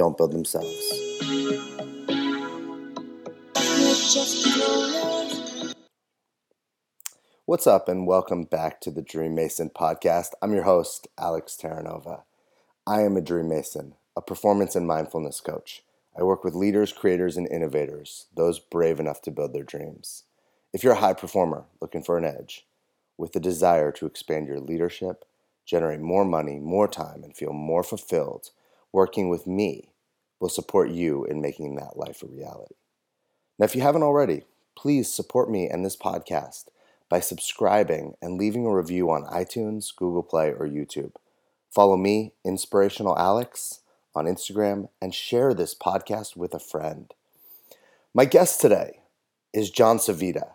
don't build themselves. What's up, and welcome back to the Dream Mason podcast. I'm your host, Alex Terranova. I am a Dream Mason, a performance and mindfulness coach. I work with leaders, creators, and innovators, those brave enough to build their dreams. If you're a high performer looking for an edge, with the desire to expand your leadership, generate more money, more time, and feel more fulfilled, working with me will support you in making that life a reality. Now, if you haven't already, please support me and this podcast by subscribing and leaving a review on iTunes, Google Play, or YouTube. Follow me, Inspirational Alex, on Instagram and share this podcast with a friend. My guest today is John Civita.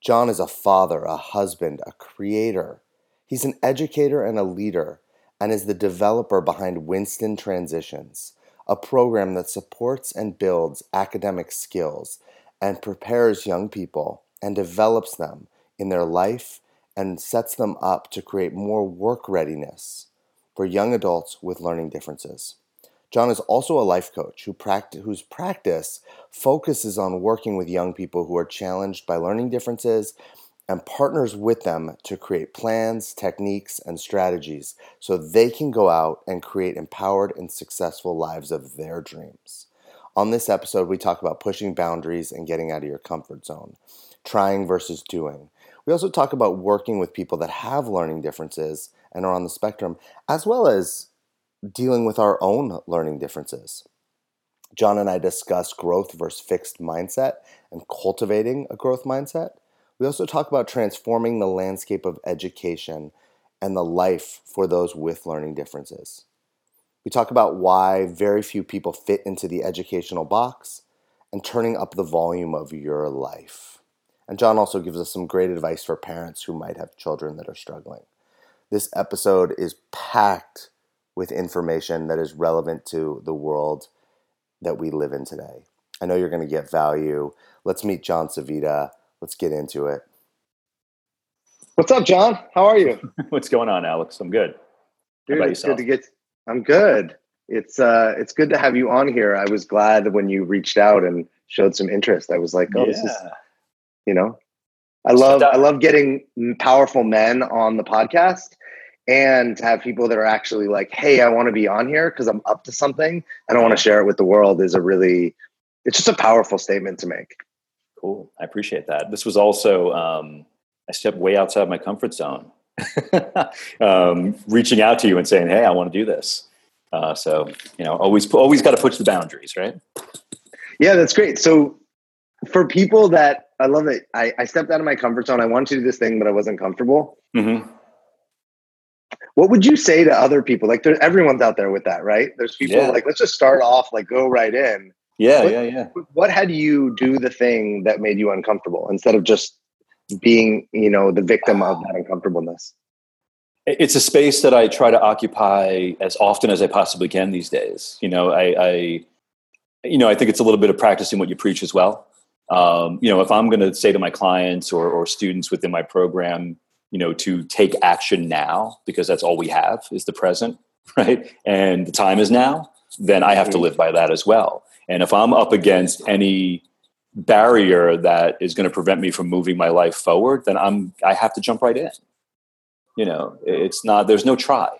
John is a father, a husband, a creator. He's an educator and a leader and is the developer behind Winston Transitions, a program that supports and builds academic skills and prepares young people and develops them in their life and sets them up to create more work readiness for young adults with learning differences. John is also a life coach who practice, whose practice focuses on working with young people who are challenged by learning differences and partners with them to create plans, techniques, and strategies so they can go out and create empowered and successful lives of their dreams. On this episode, we talk about pushing boundaries and getting out of your comfort zone, trying versus doing. We also talk about working with people that have learning differences and are on the spectrum, as well as dealing with our own learning differences. John and I discuss growth versus fixed mindset and cultivating a growth mindset. We also talk about transforming the landscape of education and the life for those with learning differences. We talk about why very few people fit into the educational box and turning up the volume of your life. And John also gives us some great advice for parents who might have children that are struggling. This episode is packed with information that is relevant to the world that we live in today. I know you're going to get value. Let's meet John Civita. Let's get into it. What's up, John? How are you? What's going on, Alex? I'm good. Dude, it's good to get. I'm good. It's uh, it's good to have you on here. I was glad when you reached out and showed some interest. I was like, oh, yeah. this is, you know, I love I love getting powerful men on the podcast and to have people that are actually like, hey, I want to be on here because I'm up to something and I want to share it with the world is a really, it's just a powerful statement to make. Cool. I appreciate that. This was also, um, I stepped way outside my comfort zone, um, reaching out to you and saying, hey, I want to do this. Uh, so, you know, always, always got to push the boundaries, right? Yeah, that's great. So for people that I love it, I, I stepped out of my comfort zone. I wanted to do this thing, but I wasn't comfortable. Mm-hmm what would you say to other people? Like, there, everyone's out there with that, right? There's people yeah. like, let's just start off, like, go right in. Yeah, what, yeah, yeah. What had you do the thing that made you uncomfortable instead of just being, you know, the victim of that uncomfortableness? It's a space that I try to occupy as often as I possibly can these days. You know, I, I you know, I think it's a little bit of practicing what you preach as well. Um, you know, if I'm going to say to my clients or, or students within my program, you know to take action now because that's all we have is the present right and the time is now then i have to mm-hmm. live by that as well and if i'm up against any barrier that is going to prevent me from moving my life forward then i'm i have to jump right in. You know it's not there's no try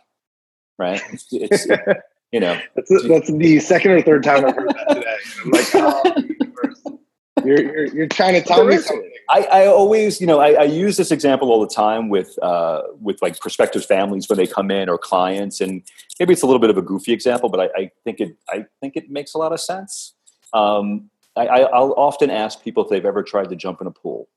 right? It's, it's you know. That's, that's the second or third time i've heard that today. I'm like oh, you're, you're, you're trying to tell me something. I, I always, you know, I, I, use this example all the time with uh, with like prospective families when they come in or clients, and maybe it's a little bit of a goofy example, but I, I think it I think it makes a lot of sense. Um, I, will often ask people if they've ever tried to jump in a pool.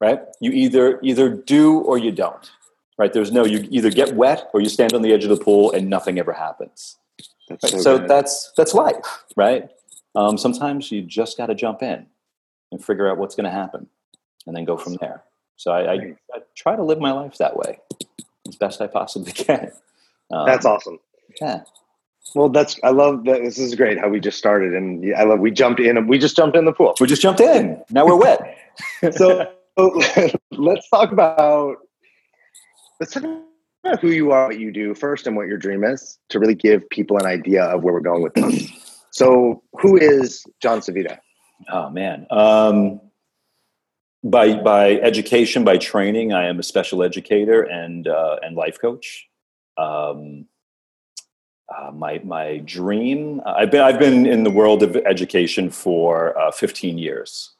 Right? You either either do or you don't. Right? There's no you either get wet or you stand on the edge of the pool and nothing ever happens. That's right? so, so that's that's life, right? Um, sometimes you just got to jump in and figure out what's going to happen, and then go from there. So I, I, I, try to live my life that way as best I possibly can. Um, that's awesome. Yeah. Well, that's I love that. This is great how we just started, and I love we jumped in. We just jumped in the pool. We just jumped in. Now we're wet. so, let's talk about let's talk about who you are, what you do first, and what your dream is to really give people an idea of where we're going with this. so, who is John Civita? Oh man, um, by by education, by training, I am a special educator and uh, and life coach. Um, uh, my my dream. I've been I've been in the world of education for uh, 15 years,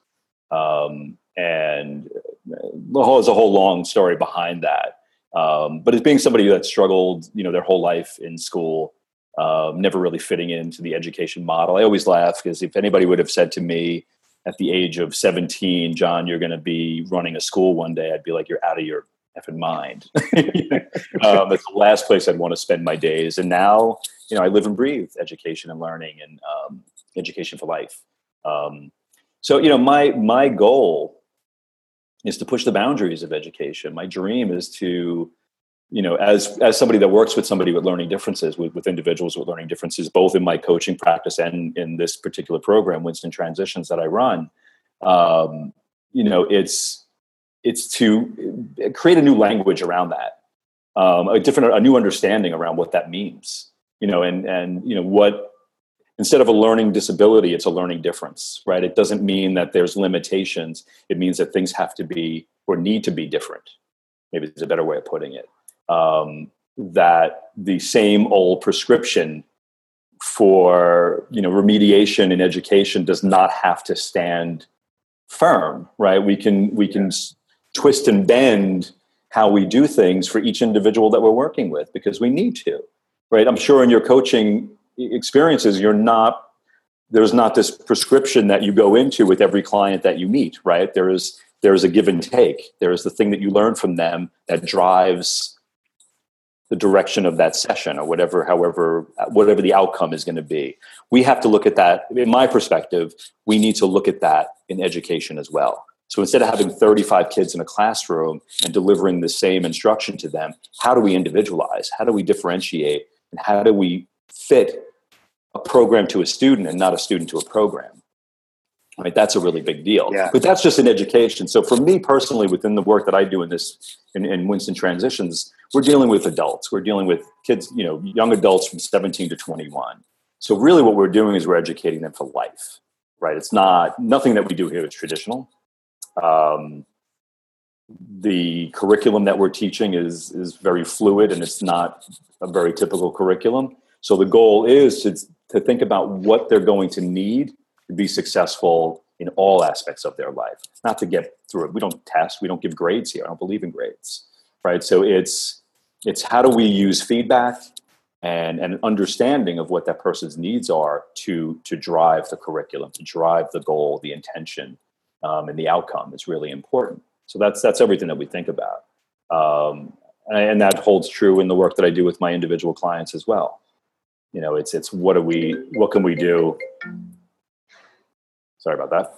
um, and the whole is a whole long story behind that. Um, but as being somebody that struggled, you know, their whole life in school, um, never really fitting into the education model. I always laugh because if anybody would have said to me at the age of 17, John, you're going to be running a school one day, I'd be like, you're out of your effing mind. um, it's the last place I'd want to spend my days. And now, you know, I live and breathe education and learning and um, education for life. Um, so, you know, my my goal is to push the boundaries of education. My dream is to, you know, as as somebody that works with somebody with learning differences, with, with individuals with learning differences, both in my coaching practice and in this particular program, Winston Transitions, that I run. Um, you know, it's it's to create a new language around that, um, a different, a new understanding around what that means. You know, and and you know what instead of a learning disability, it's a learning difference, right? It doesn't mean that there's limitations. It means that things have to be or need to be different. Maybe it's a better way of putting it. Um, that the same old prescription for you know remediation in education does not have to stand firm, right? We can we can twist and bend how we do things for each individual that we're working with because we need to, right? I'm sure in your coaching experiences you're not there's not this prescription that you go into with every client that you meet right there is there is a give and take there is the thing that you learn from them that drives the direction of that session or whatever however whatever the outcome is going to be. We have to look at that. In my perspective we need to look at that in education as well. So instead of having 35 kids in a classroom and delivering the same instruction to them how do we individualize? How do we differentiate? And how do we fit a program to a student and not a student to a program. Right, that's a really big deal. Yeah. But that's just in education. So for me personally, within the work that I do in this in, in Winston Transitions, we're dealing with adults. We're dealing with kids, you know, young adults from 17 to 21. So really what we're doing is we're educating them for life. Right. It's not nothing that we do here is traditional. Um, the curriculum that we're teaching is is very fluid and it's not a very typical curriculum. So the goal is to, to think about what they're going to need to be successful in all aspects of their life, not to get through it. We don't test, we don't give grades here. I don't believe in grades, right? So it's it's how do we use feedback and an understanding of what that person's needs are to to drive the curriculum, to drive the goal, the intention, um, and the outcome is really important. So that's that's everything that we think about, um, and that holds true in the work that I do with my individual clients as well you know it's it's what do we what can we do sorry about that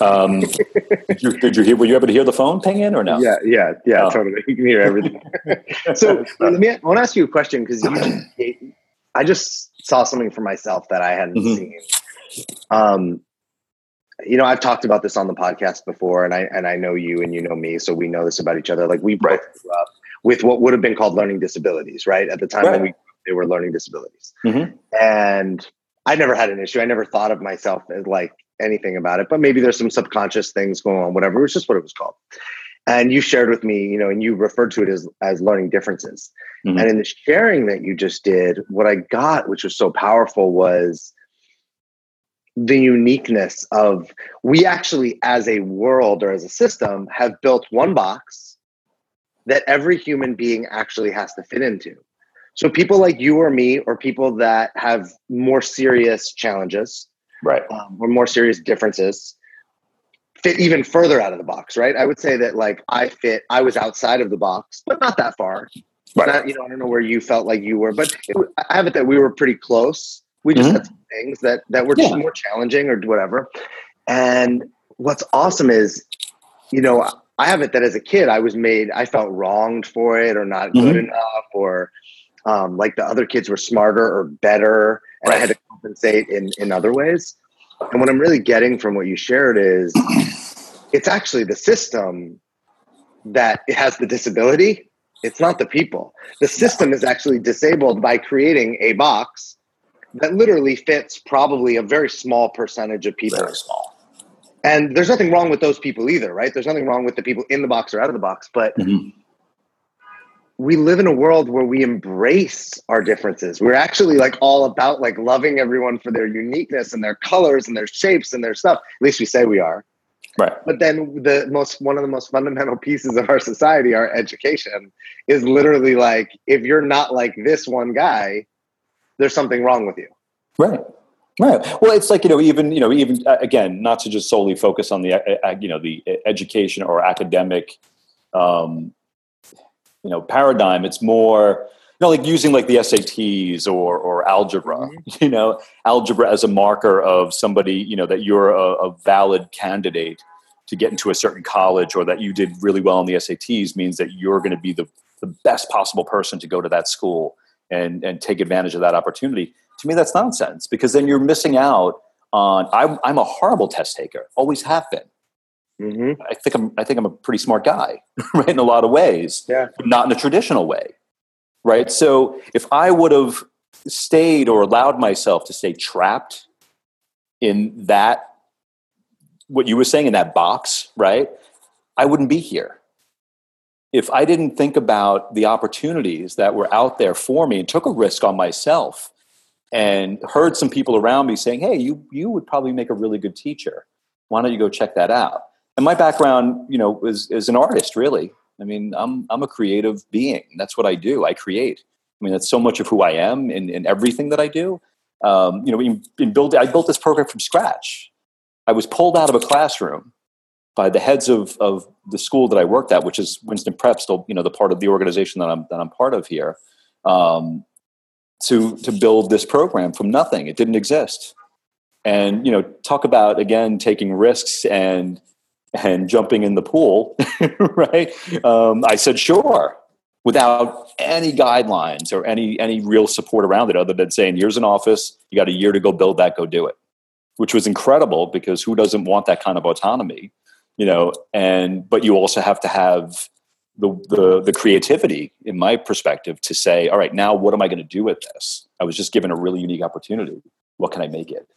um, did, you, did you hear were you able to hear the phone ping in or no yeah yeah yeah oh. totally you can hear everything so let me i want to ask you a question because i just saw something for myself that i hadn't mm-hmm. seen um you know i've talked about this on the podcast before and i and i know you and you know me so we know this about each other like we both grew up with what would have been called learning disabilities right at the time right. when we they were learning disabilities. Mm-hmm. And I never had an issue. I never thought of myself as like anything about it, but maybe there's some subconscious things going on, whatever. It was just what it was called. And you shared with me, you know, and you referred to it as as learning differences. Mm-hmm. And in the sharing that you just did, what I got, which was so powerful, was the uniqueness of we actually, as a world or as a system, have built one box that every human being actually has to fit into. So people like you or me, or people that have more serious challenges, right, um, or more serious differences, fit even further out of the box, right? I would say that like I fit, I was outside of the box, but not that far. Right. Not, you know, I don't know where you felt like you were, but it, I have it that we were pretty close. We just mm-hmm. had some things that that were yeah. more challenging or whatever. And what's awesome is, you know, I have it that as a kid I was made, I felt wronged for it or not mm-hmm. good enough or um, like the other kids were smarter or better, and right. I had to compensate in in other ways. And what I'm really getting from what you shared is it's actually the system that has the disability. It's not the people. The system is actually disabled by creating a box that literally fits probably a very small percentage of people. Very small. And there's nothing wrong with those people either, right? There's nothing wrong with the people in the box or out of the box, but mm-hmm we live in a world where we embrace our differences. We're actually like all about like loving everyone for their uniqueness and their colors and their shapes and their stuff. At least we say we are. Right. But then the most one of the most fundamental pieces of our society, our education, is literally like if you're not like this one guy, there's something wrong with you. Right. Right. Well, it's like you know, even you know, even uh, again, not to just solely focus on the uh, uh you know the education or academic um, you know paradigm. It's more you know like using like the SATs or or algebra mm-hmm. you know algebra as a marker of somebody you know that you're a, a, valid candidate to get into a certain college or that you did really well on the SATs means that you're going to be the the best possible person to go to that school and and take advantage of that opportunity. To me that's nonsense because then you're missing out on I'm, I'm a horrible test taker always have been Mm-hmm. I think I'm I think I'm a pretty smart guy, right? In a lot of ways, yeah, but not in a traditional way, right? So if I would have stayed or allowed myself to stay trapped in that what you were saying in that box, right? I wouldn't be here. If I didn't think about the opportunities that were out there for me and took a risk on myself and heard some people around me saying, "Hey, you you would probably make a really good teacher. Why don't you go check that out?" And my background, you know, is is an artist. Really, I mean, I'm I'm a creative being. That's what I do. I create. I mean, that's so much of who I am in, in everything that I do. Um, you know, in, in build, I built this program from scratch. I was pulled out of a classroom by the heads of, of the school that I worked at, which is Winston Prep, still you know the part of the organization that I'm that I'm part of here, um, to to build this program from nothing. It didn't exist, and you know, talk about again taking risks and and jumping in the pool, right? Um, I said, sure, without any guidelines or any any real support around it, other than saying, here's an office, you got a year to go build that, go do it, which was incredible because who doesn't want that kind of autonomy, you know? And but you also have to have the the, the creativity, in my perspective, to say, all right, now what am I going to do with this? I was just given a really unique opportunity. What can I make it?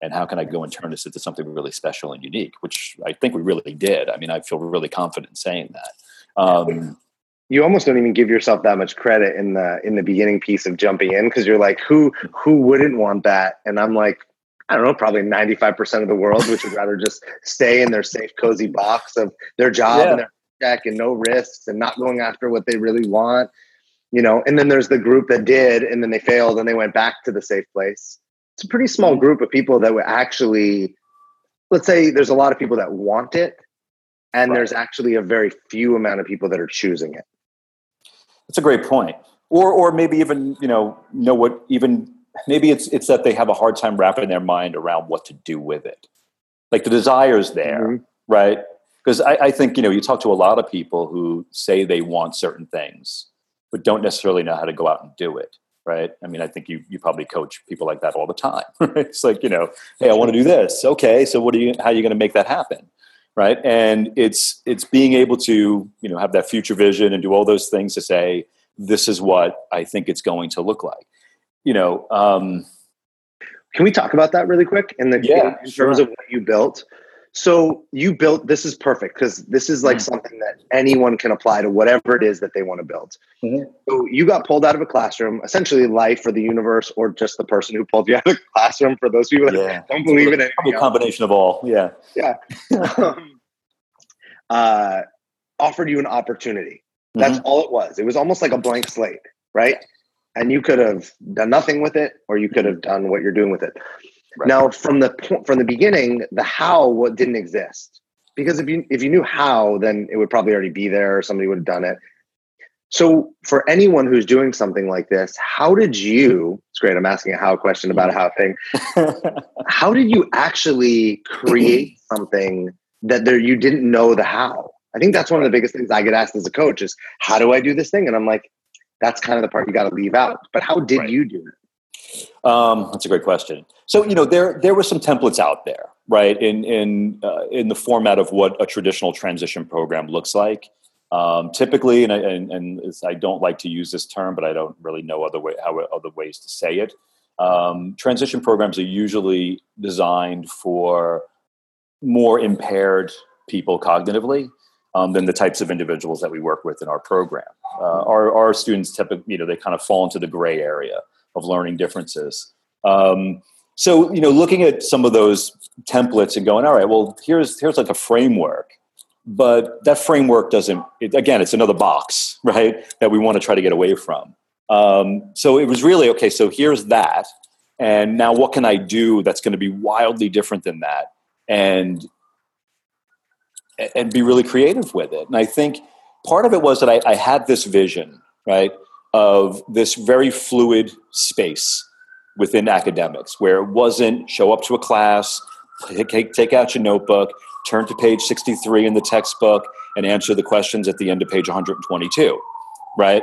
And how can I go and turn this into something really special and unique? Which I think we really did. I mean, I feel really confident saying that. Um, you almost don't even give yourself that much credit in the in the beginning piece of jumping in because you're like, who who wouldn't want that? And I'm like, I don't know, probably 95% of the world, which would rather just stay in their safe, cozy box of their job yeah. and their check and no risks and not going after what they really want. You know, and then there's the group that did and then they failed and they went back to the safe place it's a pretty small group of people that would actually let's say there's a lot of people that want it and right. there's actually a very few amount of people that are choosing it. That's a great point. Or or maybe even you know know what even maybe it's it's that they have a hard time wrapping their mind around what to do with it. Like the desire's there mm-hmm. right? Because I, I think you know you talk to a lot of people who say they want certain things but don't necessarily know how to go out and do it right? I mean, I think you you probably coach people like that all the time. it's like you know, hey, I want to do this. Okay, so what are you? How are you going to make that happen? Right? And it's it's being able to you know have that future vision and do all those things to say this is what I think it's going to look like. You know. Um, Can we talk about that really quick? In the yeah, in terms sure. of what you built, so you built this is perfect because this is like mm-hmm. something that anyone can apply to whatever it is that they want to build. Mm-hmm. So you got pulled out of a classroom, essentially life or the universe, or just the person who pulled you out of the classroom. For those people that yeah. don't believe in it, a combination of all. Yeah, yeah. um, uh, offered you an opportunity. That's mm-hmm. all it was. It was almost like a blank slate, right? And you could have done nothing with it, or you could have done what you're doing with it. Right. Now, from the point, from the beginning, the how what didn't exist because if you if you knew how, then it would probably already be there or somebody would have done it. So for anyone who's doing something like this, how did you, it's great, I'm asking a how question about a how thing. how did you actually create something that there you didn't know the how? I think that's one of the biggest things I get asked as a coach is how do I do this thing? And I'm like, that's kind of the part you got to leave out. But how did right. you do it? Um, that's a great question. So you know there there were some templates out there, right? In in uh, in the format of what a traditional transition program looks like. Um, typically, and I, and, and I don't like to use this term, but I don't really know other way how other ways to say it. Um, transition programs are usually designed for more impaired people cognitively um, than the types of individuals that we work with in our program. Uh, our, our students typically, you know, they kind of fall into the gray area of learning differences. Um, so, you know, looking at some of those templates and going, all right, well, here's here's like a framework, but that framework doesn't. It, again, it's another box, right? That we want to try to get away from. Um, so it was really okay. So here's that, and now what can I do that's going to be wildly different than that? And and be really creative with it. And I think part of it was that I, I had this vision, right, of this very fluid space within academics where it wasn't show up to a class, take, take out your notebook, turn to page 63 in the textbook, and answer the questions at the end of page 122, right?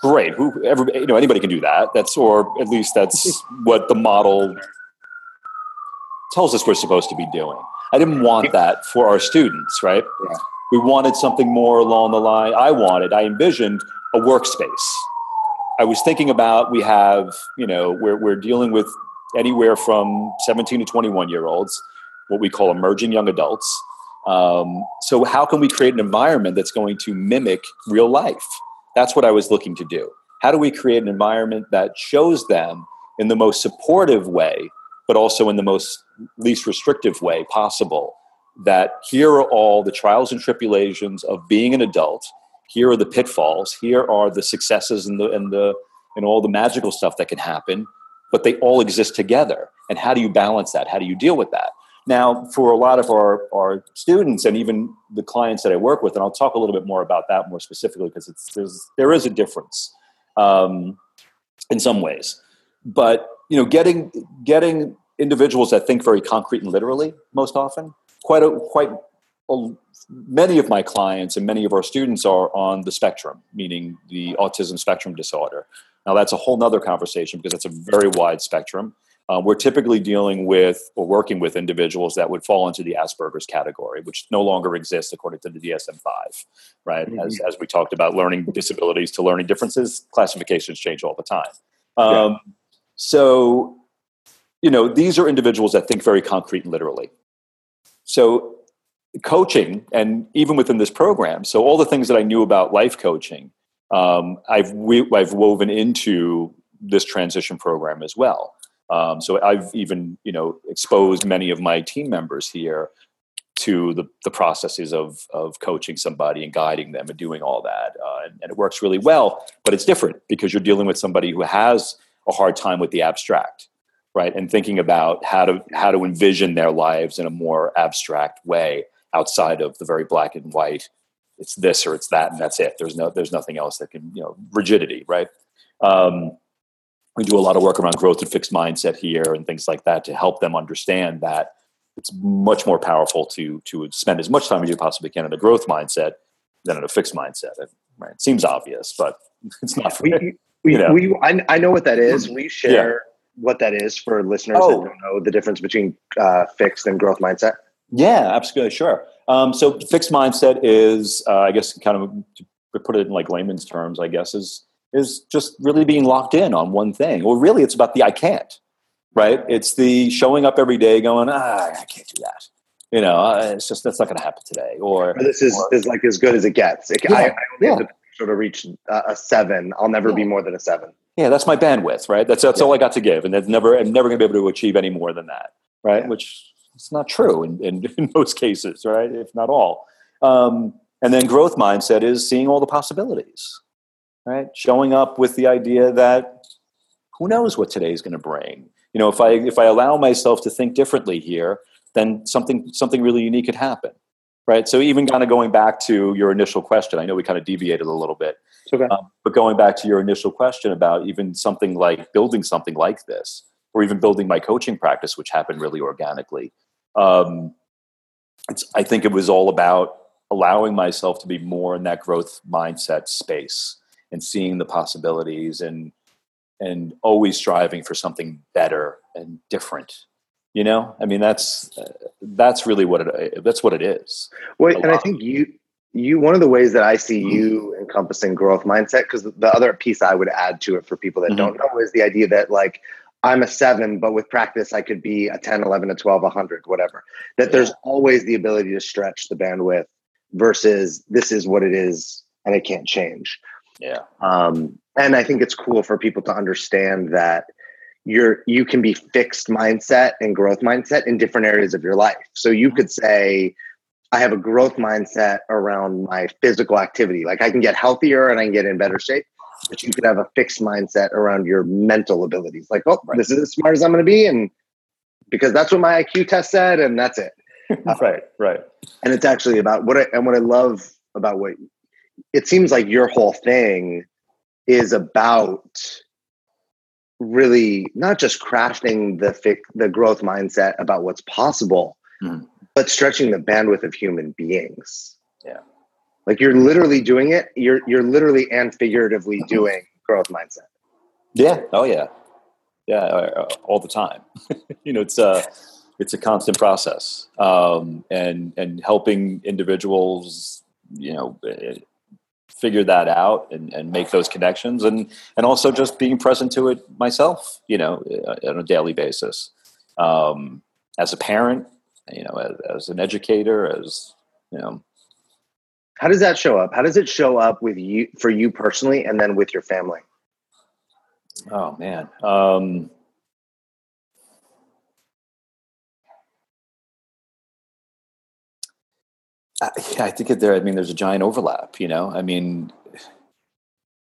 Great. Who, every, you know, anybody can do that. That's, or at least that's what the model tells us we're supposed to be doing. I didn't want that for our students, right? Yeah. We wanted something more along the line. I wanted, I envisioned a workspace. I was thinking about we have, you know, we're, we're dealing with anywhere from 17 to 21 year olds, what we call emerging young adults. Um, so, how can we create an environment that's going to mimic real life? That's what I was looking to do. How do we create an environment that shows them in the most supportive way but also in the most least restrictive way possible. That here are all the trials and tribulations of being an adult. Here are the pitfalls. Here are the successes and the and the and all the magical stuff that can happen. But they all exist together. And how do you balance that? How do you deal with that? Now, for a lot of our, our students and even the clients that I work with, and I'll talk a little bit more about that more specifically because it's there's, there is a difference um, in some ways. But you know, getting getting individuals that think very concrete and literally most often. Quite a, quite many of my clients and many of our students are on the spectrum, meaning the autism spectrum disorder. Now that's a whole nother conversation because it's a very wide spectrum. Uh, we're typically dealing with or working with individuals that would fall into the Asperger's category, which no longer exists according to the DSM-5, right? Mm-hmm. As, as we talked about learning disabilities to learning differences, classifications change all the time. Um, yeah. So you know, these are individuals that think very concrete and literally. So, coaching, and even within this program, so all the things that I knew about life coaching, um, I've we, I've woven into this transition program as well. Um, so I've even you know exposed many of my team members here to the, the processes of of coaching somebody and guiding them and doing all that, uh, and, and it works really well. But it's different because you're dealing with somebody who has a hard time with the abstract right and thinking about how to how to envision their lives in a more abstract way outside of the very black and white it's this or it's that and that's it there's no there's nothing else that can you know rigidity right um, we do a lot of work around growth and fixed mindset here and things like that to help them understand that it's much more powerful to to spend as much time as you possibly can in a growth mindset than in a fixed mindset right it seems obvious but it's not we, we, you know. we I, I know what that is we share what that is for listeners oh. that don't know the difference between uh, fixed and growth mindset? Yeah, absolutely, sure. Um, so fixed mindset is, uh, I guess, kind of to put it in like layman's terms, I guess, is is just really being locked in on one thing. Well, really, it's about the I can't, right? It's the showing up every day, going, ah, I can't do that. You know, uh, it's just that's not going to happen today. Or, or this is or, is like as good as it gets. It, yeah, I, I yeah. have to reach a seven. I'll never yeah. be more than a seven yeah, that's my bandwidth, right? That's that's yeah. all I got to give, and that's never I'm never going to be able to achieve any more than that, right? Which is not true in, in, in, most cases, right? If not all. Um, and then growth mindset is seeing all the possibilities, right? Showing up with the idea that who knows what today is going to bring. You know, if I if I allow myself to think differently here, then something something really unique could happen right so even kind of going back to your initial question i know we kind of deviated a little bit okay. Um, but going back to your initial question about even something like building something like this or even building my coaching practice which happened really organically um, i think it was all about allowing myself to be more in that growth mindset space and seeing the possibilities and and always striving for something better and different you know i mean that's uh, that's really what it that's what it is well and i think you you one of the ways that i see mm-hmm. you encompassing growth mindset because the other piece i would add to it for people that mm-hmm. don't know is the idea that like i'm a seven but with practice i could be a 10 11 a 12 100 whatever. That yeah. there's always the ability to stretch the bandwidth versus this is what it is and it can't change. Yeah. Um, and i think it's cool for people to understand that you're you can be fixed mindset and growth mindset in different areas of your life. So you mm-hmm. could say i have a growth mindset around my physical activity. Like i can get healthier and i can get in better shape but you could have a fixed mindset around your mental abilities like oh right. this is as smart as i'm going to be and because that's what my iq test said and that's it right right and it's actually about what i and what i love about what it seems like your whole thing is about really not just crafting the the growth mindset about what's possible, mm. but stretching the bandwidth of human beings. Like you're literally doing it. You're you're literally and figuratively doing growth mindset. Yeah. Oh yeah. Yeah. Uh, all the time. you know, it's a it's a constant process, um, and and helping individuals, you know, figure that out and, and make those connections and and also just being present to it myself you know uh, on a daily basis um, as a parent you know as, as, an educator as you know how does that show up how does it show up with you for you personally and then with your family oh man um, yeah, I think there. I mean, there's a giant overlap. You know, I mean,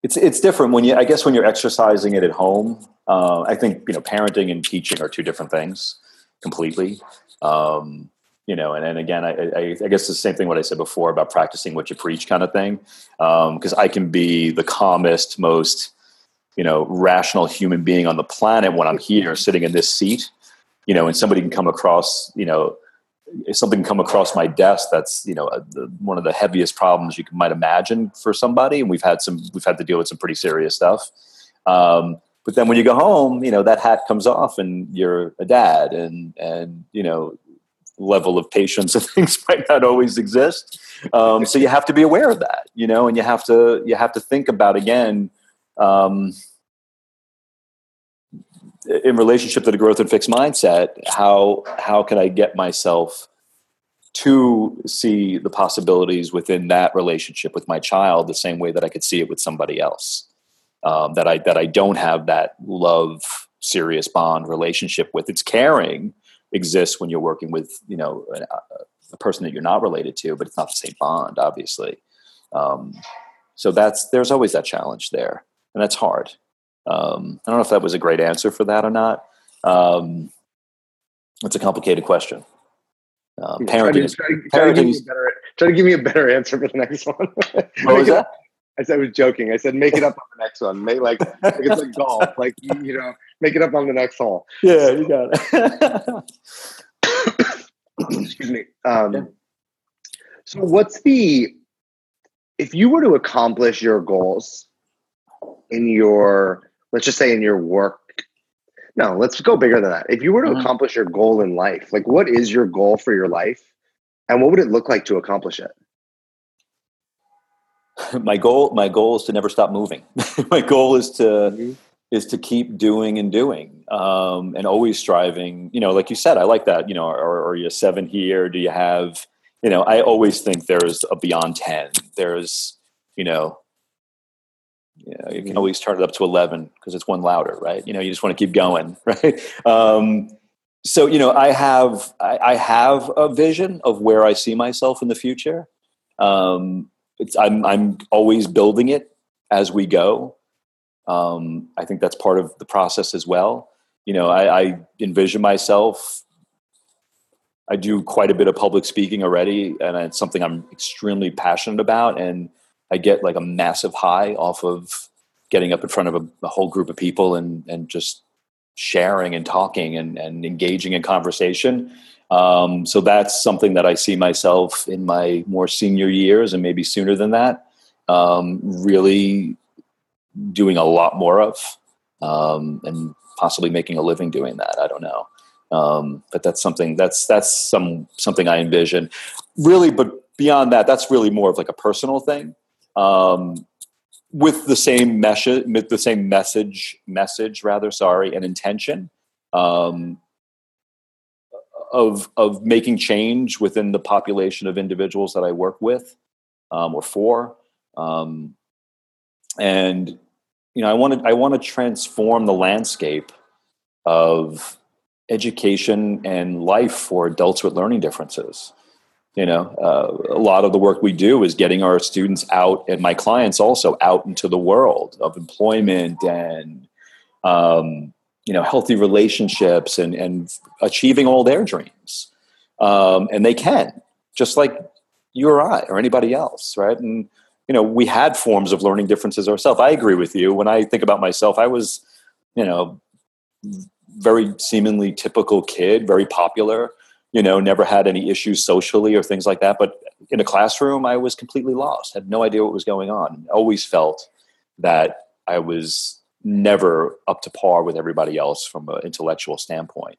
it's it's different when you. I guess when you're exercising it at home. Uh, I think you know, parenting and teaching are two different things completely. Um, you know, and, and again, I, I, I, guess the same thing what I said before about practicing what you preach, kind of thing. Because um, I can be the calmest, most you know, rational human being on the planet when I'm here, sitting in this seat. You know, and somebody can come across, you know, something come across my desk that's you know a, the, one of the heaviest problems you might imagine for somebody and we've had some we've had to deal with some pretty serious stuff um, but then when you go home you know that hat comes off and you're a dad and and you know level of patience and things might not always exist um, so you have to be aware of that you know and you have to you have to think about again um, in relationship to the growth and fixed mindset, how how can I get myself to see the possibilities within that relationship with my child the same way that I could see it with somebody else? Um, that I that I don't have that love serious bond relationship with. It's caring exists when you're working with you know a, a person that you're not related to, but it's not the same bond, obviously. Um, so that's there's always that challenge there, and that's hard. Um, I don't know if that was a great answer for that or not. Um, it's a complicated question. Um, parenting, try to, try, to, try, to better, try, to give me a better answer for the next one. what was that? I said I was joking. I said make it up on the next one. Make like, like it's like golf. Like you know, make it up on the next hole. Yeah, you got it. Excuse me. Um, yeah. So, what's the if you were to accomplish your goals in your let's just say in your work no let's go bigger than that if you were to mm-hmm. accomplish your goal in life like what is your goal for your life and what would it look like to accomplish it my goal my goal is to never stop moving my goal is to mm-hmm. is to keep doing and doing um, and always striving you know like you said i like that you know are, are you seven here do you have you know i always think there's a beyond 10 there's you know you, know, you can mm-hmm. always turn it up to 11 because it's one louder, right? You know, you just want to keep going, right? Um, so, you know, I have, I, I, have a vision of where I see myself in the future. Um, I'm, I'm always building it as we go. Um, I think that's part of the process as well. You know, I, I envision myself I do quite a bit of public speaking already, and it's something I'm extremely passionate about. And I get like a massive high off of getting up in front of a, a whole group of people and and just sharing and talking and, and engaging in conversation. Um, so that's something that I see myself in my more senior years and maybe sooner than that, um, really doing a lot more of, um, and possibly making a living doing that. I don't know. Um, but that's something that's that's some something I envision. Really, but beyond that, that's really more of like a personal thing. Um, with the same message, with the same message, message rather, sorry, and intention um, of of making change within the population of individuals that I work with um, or for, um, and you know, I want to I want to transform the landscape of education and life for adults with learning differences. You know, uh, a lot of the work we do is getting our students out, and my clients also out into the world of employment and um, you know healthy relationships and and achieving all their dreams. Um, and they can, just like you or I or anybody else, right? And you know, we had forms of learning differences ourselves. I agree with you. When I think about myself, I was, you know, very seemingly typical kid, very popular, you know, never had any issues socially or things like that. But in a classroom, I was completely lost, had no idea what was going on. Always felt that I was never up to par with everybody else from an intellectual standpoint,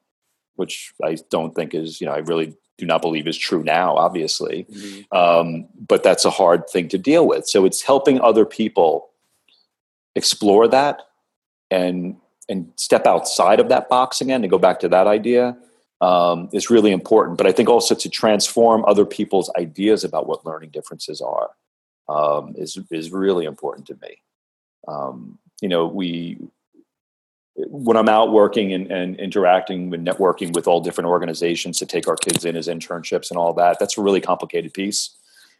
which I don't think is, you know, I really do not believe is true now, obviously. Mm-hmm. Um, but that's a hard thing to deal with. So it's helping other people explore that and and step outside of that box again and go back to that idea um, is really important. But I think also to transform other people's ideas about what learning differences are um, is is really important to me. Um, you know, we when I'm out working and, and interacting and networking with all different organizations to take our kids in as internships and all that, that's a really complicated piece.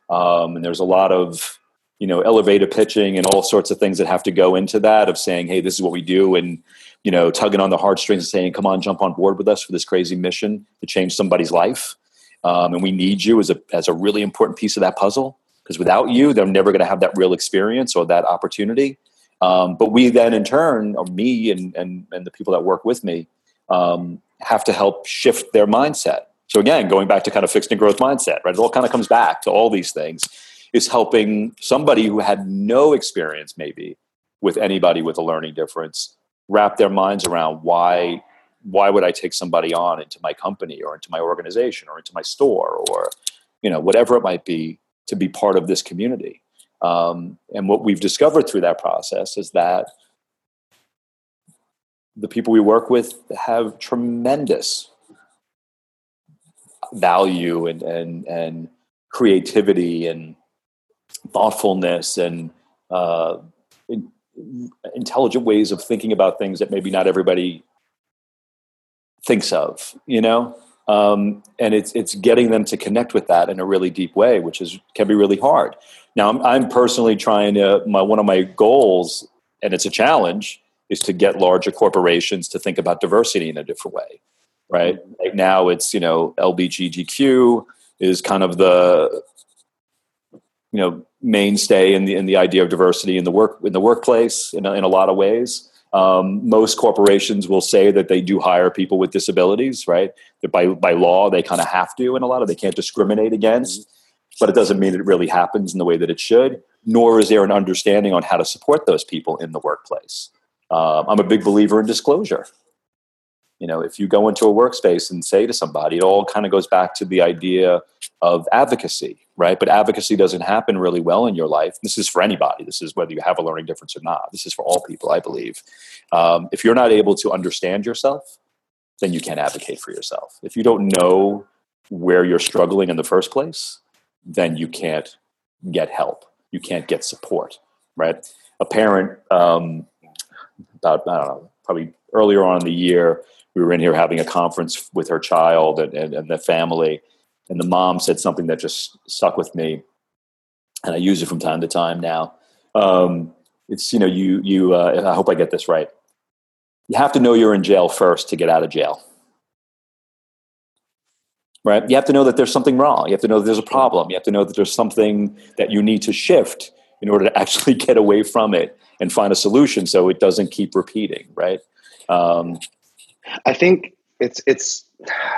Um, and there's a lot of you know elevator pitching and all sorts of things that have to go into that of saying hey this is what we do and you know tugging on the heartstrings and saying come on jump on board with us for this crazy mission to change somebody's life um, and we need you as a as a really important piece of that puzzle because without you they're never going to have that real experience or that opportunity um, but we then in turn or me and and, and the people that work with me um, have to help shift their mindset so again going back to kind of fixed and growth mindset right it all kind of comes back to all these things is helping somebody who had no experience maybe with anybody with a learning difference wrap their minds around why why would I take somebody on into my company or into my organization or into my store or you know whatever it might be to be part of this community. Um, and what we've discovered through that process is that the people we work with have tremendous value and and and creativity and thoughtfulness and uh, in, intelligent ways of thinking about things that maybe not everybody thinks of you know um, and it's it's getting them to connect with that in a really deep way which is can be really hard now i'm, I'm personally trying to my one of my goals and it's a challenge is to get larger corporations to think about diversity in a different way right right now it's you know lbgtq is kind of the you know mainstay in the in the idea of diversity in the work in the workplace in a, in a lot of ways. Um, most corporations will say that they do hire people with disabilities, right? By by law they kind of have to, and a lot of they can't discriminate against. But it doesn't mean it really happens in the way that it should. Nor is there an understanding on how to support those people in the workplace. Um, I'm a big believer in disclosure. You know, if you go into a workspace and say to somebody, it all kind of goes back to the idea of advocacy right? But advocacy doesn't happen really well in your life. This is for anybody. This is whether you have a learning difference or not. This is for all people, I believe. Um, if you're not able to understand yourself, then you can't advocate for yourself. If you don't know where you're struggling in the first place, then you can't get help. You can't get support, right? A parent, um, about, I don't know, probably earlier on in the year, we were in here having a conference with her child and, and, and the family and the mom said something that just stuck with me and i use it from time to time now um, it's you know you you uh, i hope i get this right you have to know you're in jail first to get out of jail right? You have to know that there's something wrong. You have to know that there's a problem. You have to know that there's something that you need to shift in order to actually get away from it and find a solution so it doesn't keep repeating, right? Um, I think it's it's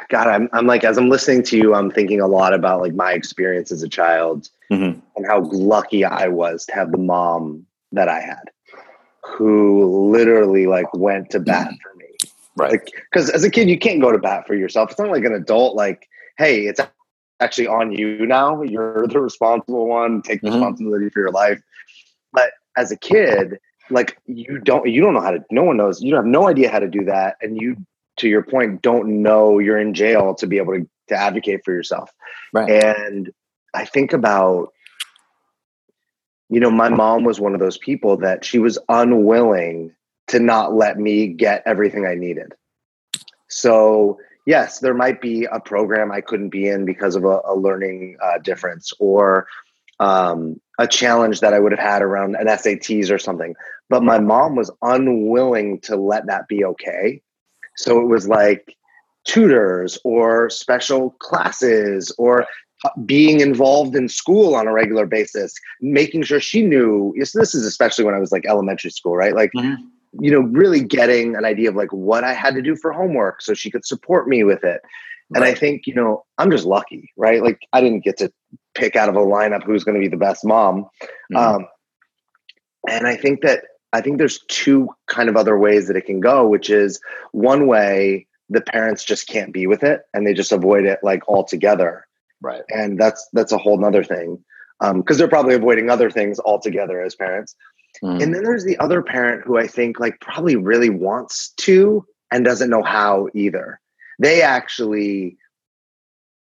God. I'm I'm like as I'm listening to you, I'm thinking a lot about like my experience as a child mm-hmm. and how lucky I was to have the mom that I had, who literally like went to bat for me. Right. Because like, as a kid, you can't go to bat for yourself. It's not like an adult. Like, hey, it's actually on you now. You're the responsible one. Take mm-hmm. responsibility for your life. But as a kid, like you don't you don't know how to no one knows you have no idea how to do that and you to your point don't know you're in jail to be able to, to advocate for yourself right and i think about you know my mom was one of those people that she was unwilling to not let me get everything i needed so yes there might be a program i couldn't be in because of a, a learning uh, difference or um, a challenge that I would have had around an SATs or something. But my mom was unwilling to let that be okay. So it was like tutors or special classes or being involved in school on a regular basis, making sure she knew. This is especially when I was like elementary school, right? Like, mm-hmm. you know, really getting an idea of like what I had to do for homework so she could support me with it. And right. I think, you know, I'm just lucky, right? Like I didn't get to pick out of a lineup who's going to be the best mom. Mm-hmm. Um, and I think that I think there's two kind of other ways that it can go, which is one way the parents just can't be with it and they just avoid it like altogether. Right. And that's that's a whole nother thing. Um, because they're probably avoiding other things altogether as parents. Mm. And then there's the other parent who I think like probably really wants to and doesn't know how either. They actually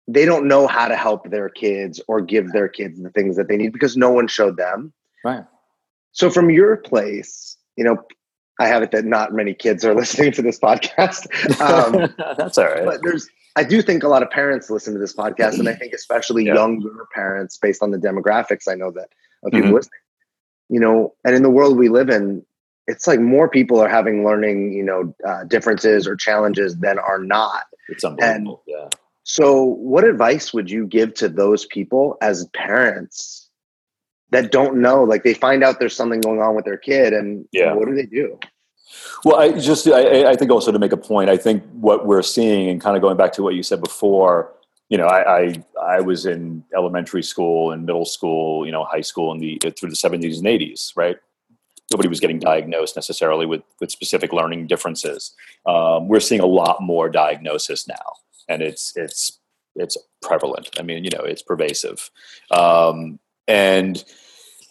they don't know how to help their kids or give their kids the things that they need because no one showed them. Right. So from your place, you know, I have it that not many kids are listening to this podcast. Um, That's all right. But there's, I do think a lot of parents listen to this podcast, and I think especially yeah. younger parents, based on the demographics, I know that of people mm-hmm. listening. You know, and in the world we live in, it's like more people are having learning, you know, uh, differences or challenges than are not. It's unbelievable. And, yeah so, what advice would you give to those people as parents that don't know? Like, they find out there's something going on with their kid, and yeah. what do they do? Well, I just I, I, think also to make a point, I think what we're seeing, and kind of going back to what you said before, you know, I I, I was in elementary school and middle school, you know, high school in the through the seventies and eighties, right? Nobody was getting diagnosed necessarily with with specific learning differences. Um, we're seeing a lot more diagnosis now and it's it's it's prevalent. I mean, you know, it's pervasive, um, and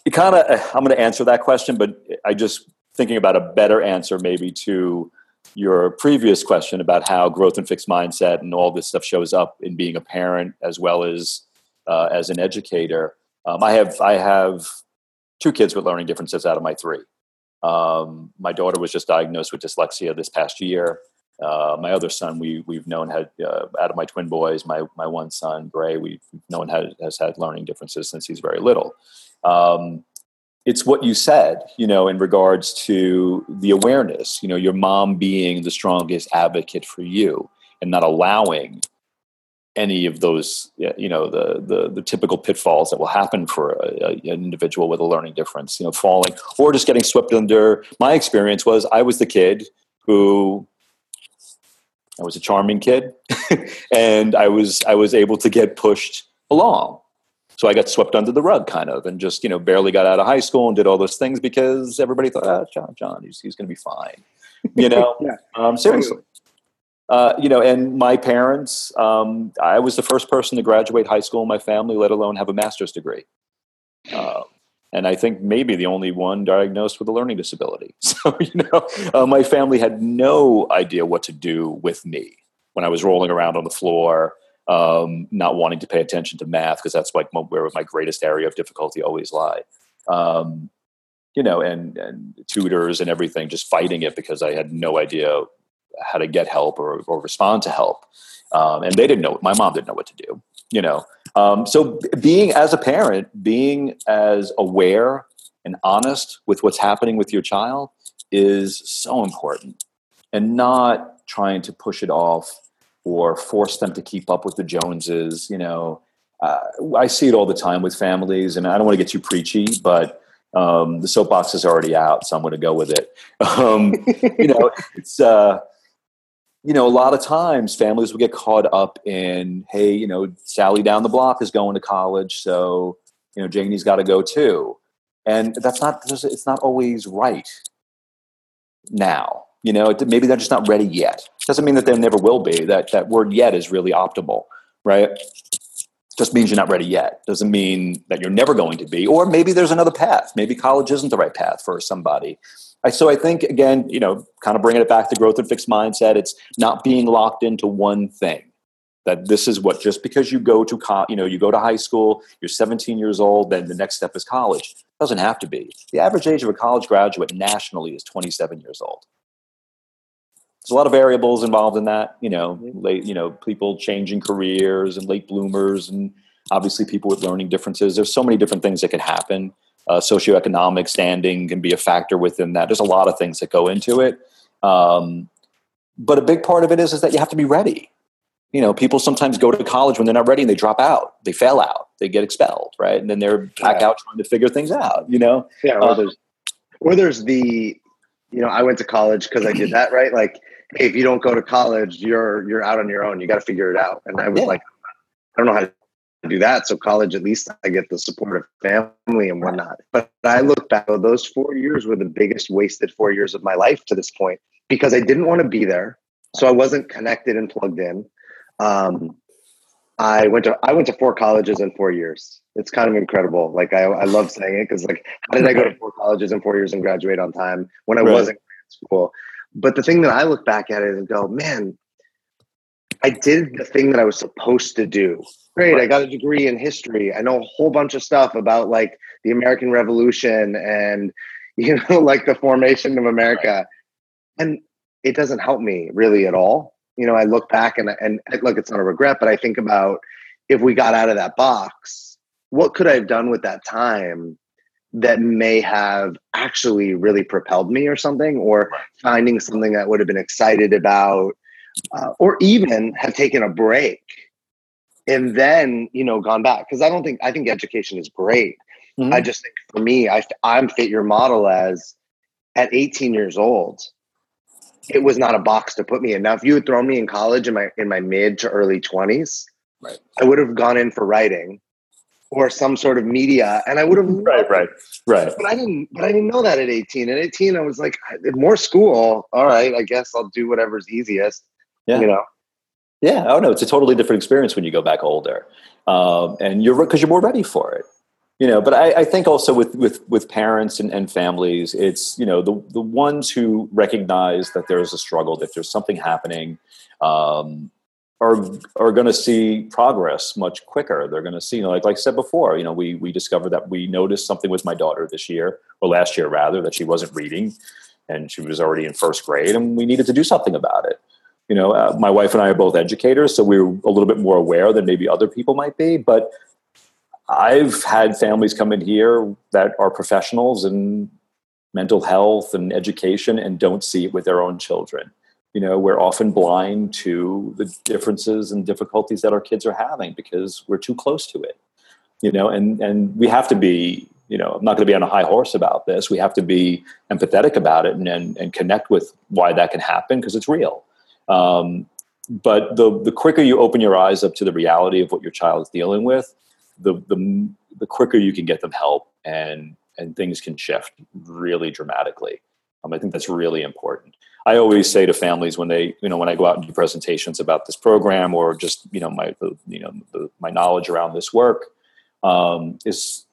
it kind of. I'm going to answer that question, but I just thinking about a better answer maybe to your previous question about how growth and fixed mindset and all this stuff shows up in being a parent as well as uh, as an educator. Um, I have I have two kids with learning differences out of my three. Um, my daughter was just diagnosed with dyslexia this past year. Uh, my other son, we we've known had uh, out of my twin boys, my my one son Gray, we've known had, has had learning differences since he's very little. Um, it's what you said, you know, in regards to the awareness. You know, your mom being the strongest advocate for you and not allowing any of those, you know, the the, the typical pitfalls that will happen for a, a, an individual with a learning difference. You know, falling or just getting swept under. My experience was I was the kid who I was a charming kid, and I was I was able to get pushed along. So I got swept under the rug, kind of, and just you know barely got out of high school and did all those things because everybody thought, ah, John, John, he's he's going to be fine. You know, yeah. um, seriously. Uh, you know, and my parents, um, I was the first person to graduate high school in my family, let alone have a master's degree. Uh, and I think maybe the only one diagnosed with a learning disability. So, you know, uh, my family had no idea what to do with me when I was rolling around on the floor, um, not wanting to pay attention to math because that's like where my greatest area of difficulty always lie. Um, you know, and and tutors and everything, just fighting it because I had no idea how to get help or, or respond to help, um, and they didn't know. My mom didn't know what to do. You know, um, so being as a parent, being as aware and honest with what's happening with your child is so important, and not trying to push it off or force them to keep up with the Joneses. You know, uh, I see it all the time with families, and I don't want to get too preachy, but um, the soapbox is already out, so I'm going to go with it. Um, you know, it's uh, you know a lot of times families will get caught up in, hey, you know, Sally down the block is going to college, so you know Janie's got to go too, and that's not it's not always right now. You know, maybe they're just not ready yet. Doesn't mean that they never will be. That that word "yet" is really optimal, right? Just means you're not ready yet. Doesn't mean that you're never going to be. Or maybe there's another path. Maybe college isn't the right path for somebody. So I think again, you know, kind of bringing it back to growth and fixed mindset. It's not being locked into one thing. That this is what just because you go to co- you know you go to high school, you're 17 years old, then the next step is college. Doesn't have to be. The average age of a college graduate nationally is 27 years old there's a lot of variables involved in that. You know, late, you know, people changing careers and late bloomers, and obviously people with learning differences. There's so many different things that can happen. Uh, socioeconomic standing can be a factor within that. There's a lot of things that go into it. Um, but a big part of it is is that you have to be ready. You know, people sometimes go to college when they're not ready and they drop out, they fail out, they get expelled, right? And then they're back yeah. out trying to figure things out. You know, yeah. Or, uh, there's, or there's the, you know, I went to college because I did that, right? Like hey, if you don't go to college, you're you're out on your own. You got to figure it out. And I was yeah. like, I don't know how to do that. So college, at least I get the support of family and whatnot. But I look back, those four years were the biggest wasted four years of my life to this point because I didn't want to be there. So I wasn't connected and plugged in. Um, I went to I went to four colleges in four years. It's kind of incredible. Like I, I love saying it because like how did I go to four colleges in four years and graduate on time when I right. wasn't in school? But the thing that I look back at it and go, man, I did the thing that I was supposed to do. Great. I got a degree in history. I know a whole bunch of stuff about like the American Revolution and, you know, like the formation of America. And it doesn't help me really at all. You know, I look back and, and look, it's not a regret, but I think about if we got out of that box, what could I have done with that time that may have actually really propelled me or something or finding something that would have been excited about uh, or even have taken a break and then you know gone back. Because i don't think i think education is great. Mm-hmm. i just think for me I, i'm fit your model as at 18 years old it was not a box to put me in. Now if you had thrown me in college in my in my mid to early 20s right. i would have gone in for writing or some sort of media, and I would have right, right, right. But I didn't. But I didn't know that at eighteen. At eighteen, I was like, more school. All right, I guess I'll do whatever's easiest. Yeah. You know. Yeah. Oh no, it's a totally different experience when you go back older, um, and you're because you're more ready for it. You know, but I, I think also with with with parents and, and families, it's you know the the ones who recognize that there is a struggle, that there's something happening. Um, are are going to see progress much quicker. They're going to see, you know, like like I said before, you know, we we discovered that we noticed something with my daughter this year or last year rather that she wasn't reading, and she was already in first grade, and we needed to do something about it. You know, uh, my wife and I are both educators, so we are a little bit more aware than maybe other people might be. But I've had families come in here that are professionals in mental health and education and don't see it with their own children you know we're often blind to the differences and difficulties that our kids are having because we're too close to it you know and and we have to be you know i'm not going to be on a high horse about this. We have to be empathetic about it and and, and connect with why that can happen because it's real. Um, but the the quicker you open your eyes up to the reality of what your child is dealing with the the the quicker you can get them help and and things can shift really dramatically. Um, i think that's really important I always say to families when they, you know, when I go out and do presentations about this program or just, you know, my, you know, the, my knowledge around this work um, is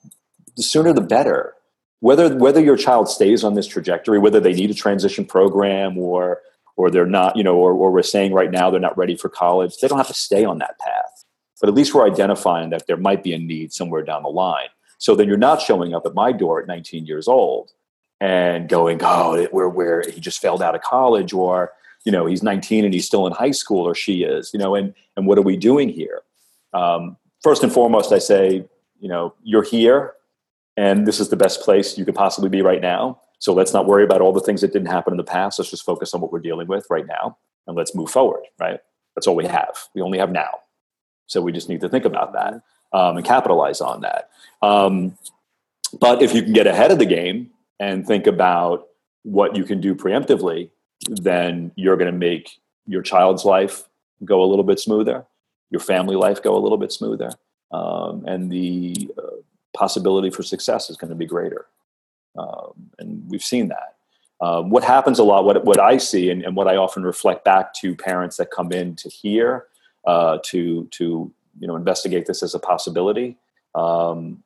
the sooner the better. Whether whether your child stays on this trajectory, whether they need a transition program or or they're not, you know, or, or we're saying right now they're not ready for college, they don't have to stay on that path. But at least we're identifying that there might be a need somewhere down the line. So then you're not showing up at my door at 19 years old and going, oh, where where he just failed out of college, or you know he's 19 and he's still in high school, or she is, you know, and and what are we doing here? Um, first and foremost, I say, you know, you're here, and this is the best place you could possibly be right now. So let's not worry about all the things that didn't happen in the past. Let's just focus on what we're dealing with right now, and let's move forward. Right. That's all we have. We only have now. So we just need to think about that um, and capitalize on that. Um, but if you can get ahead of the game and think about what you can do preemptively, then you're going to make your child's life go a little bit smoother, your family life go a little bit smoother, um, and the uh, possibility for success is going to be greater. Um, and we've seen that. Um, what happens a lot, what, what I see, and, and, what I often reflect back to parents that come in to hear, uh, to to you know investigate this as a possibility. Um,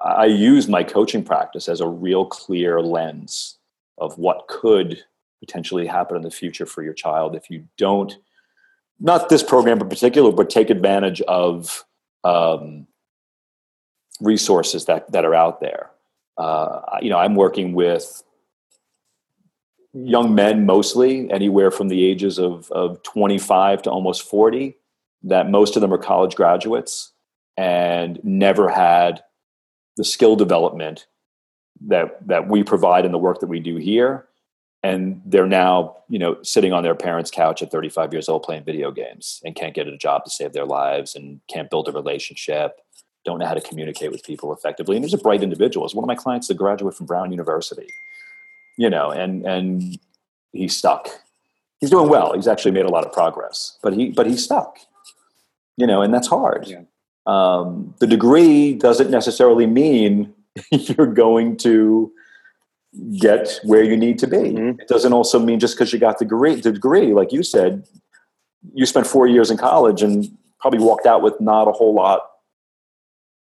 I use my coaching practice as a real clear lens of what could potentially happen in the future for your child if you don't, not this program in particular, but take advantage of um, resources that that are out there. Uh, you know, I'm working with young men mostly, anywhere from the ages of, of 25 to almost 40, that most of them are college graduates and never had the skill development that that we provide in the work that we do here. And they're now you know sitting on their parents couch at 35 years old playing video games and can't get a job to save their lives and can't build a relationship don't know how to communicate with people effectively. And there's a bright individuals. One of my clients is a graduate from brown university you know and and he's stuck. He's doing well. He's actually made a lot of progress but he but he's stuck you know and that's hard. Yeah. Um, the degree doesn't necessarily mean you're going to get where you need to be. Mm-hmm. It doesn't also mean just because you got the degree, the degree, like you said, you spent four years in college and probably walked out with not a whole lot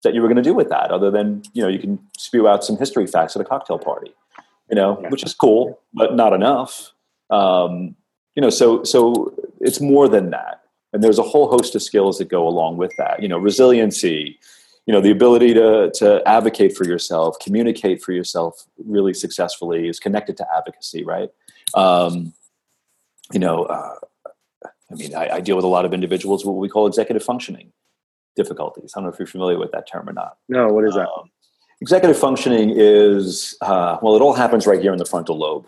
that you were going to do with that, other than you know you can spew out some history facts at a cocktail party, you know, yeah. which is cool, but not enough. Um, you know, so so it's more than that, and there's a whole host of skills that go along with that. You know, resiliency, you know the ability to to advocate for yourself communicate for yourself really successfully is connected to advocacy right? Um, you know uh, i mean I, I, deal with a lot of individuals what we call executive functioning difficulties. I don't know if you're familiar with that term or not. No what is that? Um, executive functioning is uh, well it all happens right here in the frontal lobe